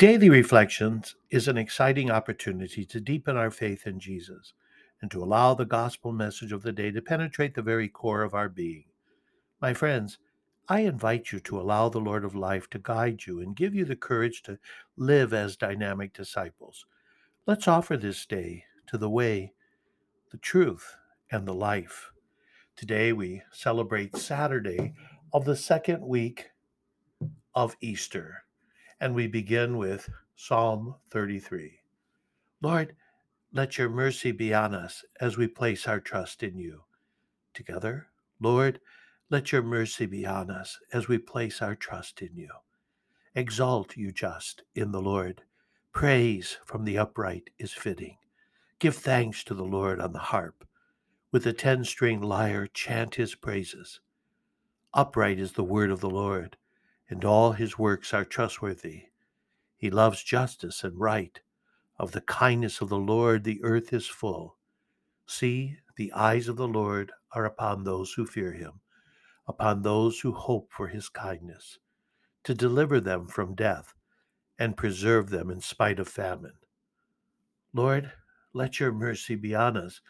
Daily Reflections is an exciting opportunity to deepen our faith in Jesus and to allow the gospel message of the day to penetrate the very core of our being. My friends, I invite you to allow the Lord of life to guide you and give you the courage to live as dynamic disciples. Let's offer this day to the way, the truth, and the life. Today we celebrate Saturday of the second week of Easter. And we begin with Psalm 33. Lord, let your mercy be on us as we place our trust in you. Together, Lord, let your mercy be on us as we place our trust in you. Exalt, you just, in the Lord. Praise from the upright is fitting. Give thanks to the Lord on the harp. With the ten stringed lyre, chant his praises. Upright is the word of the Lord and all his works are trustworthy. He loves justice and right. Of the kindness of the Lord the earth is full. See, the eyes of the Lord are upon those who fear him, upon those who hope for his kindness, to deliver them from death and preserve them in spite of famine. Lord, let your mercy be on us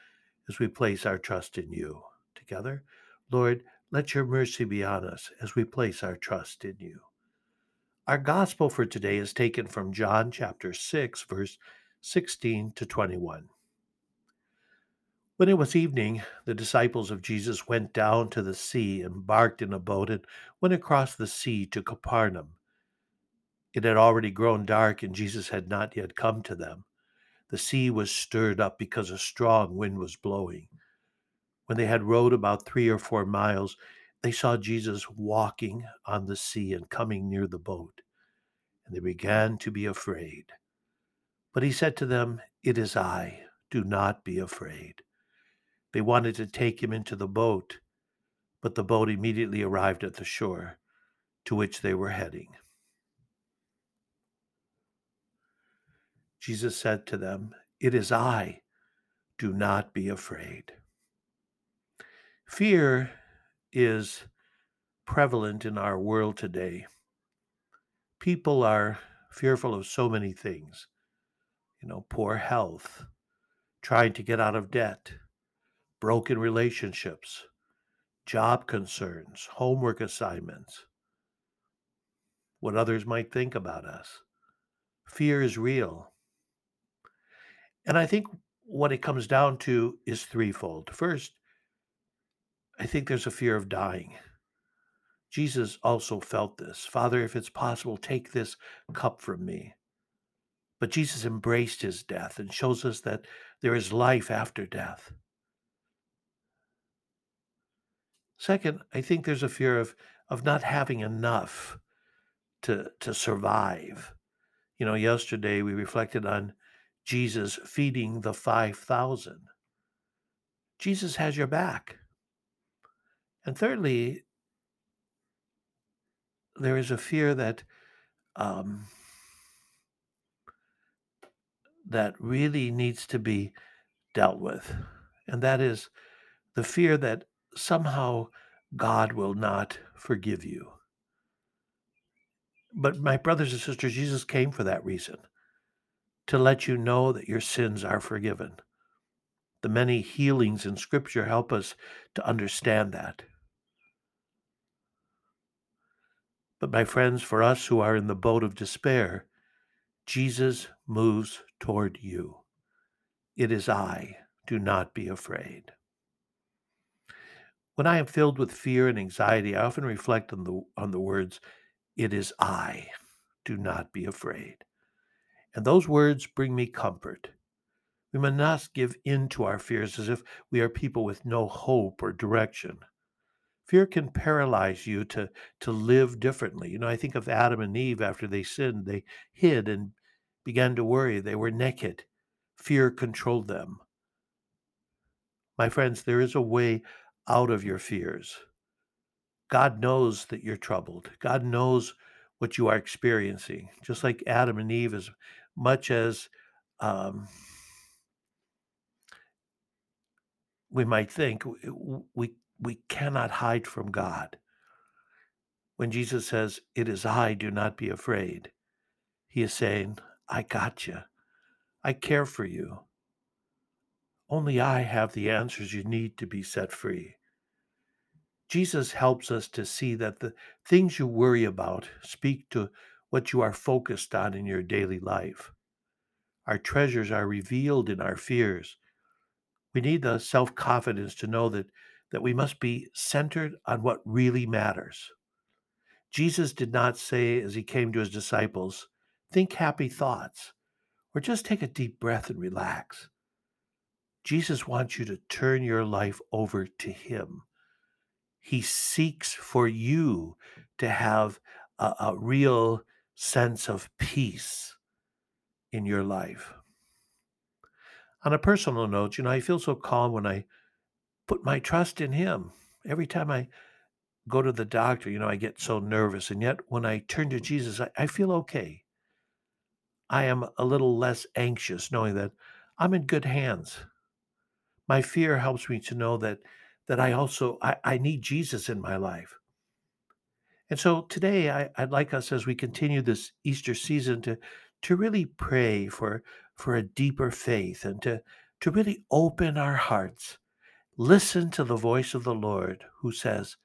as we place our trust in you. Together, Lord, let your mercy be on us as we place our trust in you. Our gospel for today is taken from John chapter 6, verse 16 to 21. When it was evening, the disciples of Jesus went down to the sea, embarked in a boat, and went across the sea to Capernaum. It had already grown dark, and Jesus had not yet come to them. The sea was stirred up because a strong wind was blowing. When they had rowed about three or four miles, they saw Jesus walking on the sea and coming near the boat, and they began to be afraid. But he said to them, It is I, do not be afraid. They wanted to take him into the boat, but the boat immediately arrived at the shore to which they were heading. Jesus said to them, It is I, do not be afraid. Fear is prevalent in our world today. People are fearful of so many things, you know, poor health, trying to get out of debt, broken relationships, job concerns, homework assignments, what others might think about us. Fear is real. And I think what it comes down to is threefold. First, I think there's a fear of dying. Jesus also felt this. Father, if it's possible, take this cup from me. But Jesus embraced his death and shows us that there is life after death. Second, I think there's a fear of, of not having enough to, to survive. You know, yesterday we reflected on Jesus feeding the 5,000. Jesus has your back. And thirdly, there is a fear that um, that really needs to be dealt with, and that is the fear that somehow God will not forgive you. But my brothers and sisters, Jesus came for that reason to let you know that your sins are forgiven. The many healings in Scripture help us to understand that. But, my friends, for us who are in the boat of despair, Jesus moves toward you. It is I. Do not be afraid. When I am filled with fear and anxiety, I often reflect on the, on the words, It is I. Do not be afraid. And those words bring me comfort. We must not give in to our fears as if we are people with no hope or direction. Fear can paralyze you to, to live differently. You know, I think of Adam and Eve after they sinned, they hid and began to worry. They were naked. Fear controlled them. My friends, there is a way out of your fears. God knows that you're troubled. God knows what you are experiencing. Just like Adam and Eve, as much as um, we might think, we we cannot hide from God. When Jesus says, It is I, do not be afraid, He is saying, I got you. I care for you. Only I have the answers you need to be set free. Jesus helps us to see that the things you worry about speak to what you are focused on in your daily life. Our treasures are revealed in our fears. We need the self confidence to know that, that we must be centered on what really matters. Jesus did not say, as he came to his disciples, think happy thoughts or just take a deep breath and relax. Jesus wants you to turn your life over to him. He seeks for you to have a, a real sense of peace in your life. On a personal note, you know, I feel so calm when I put my trust in Him. Every time I go to the doctor, you know, I get so nervous. And yet, when I turn to Jesus, I, I feel okay. I am a little less anxious knowing that I'm in good hands. My fear helps me to know that that I also I, I need Jesus in my life. And so today I, would like us as we continue this Easter season to to really pray for for a deeper faith and to to really open our hearts. Listen to the voice of the Lord who says,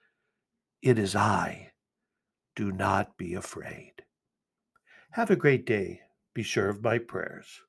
It is I. Do not be afraid. Have a great day. Be sure of my prayers.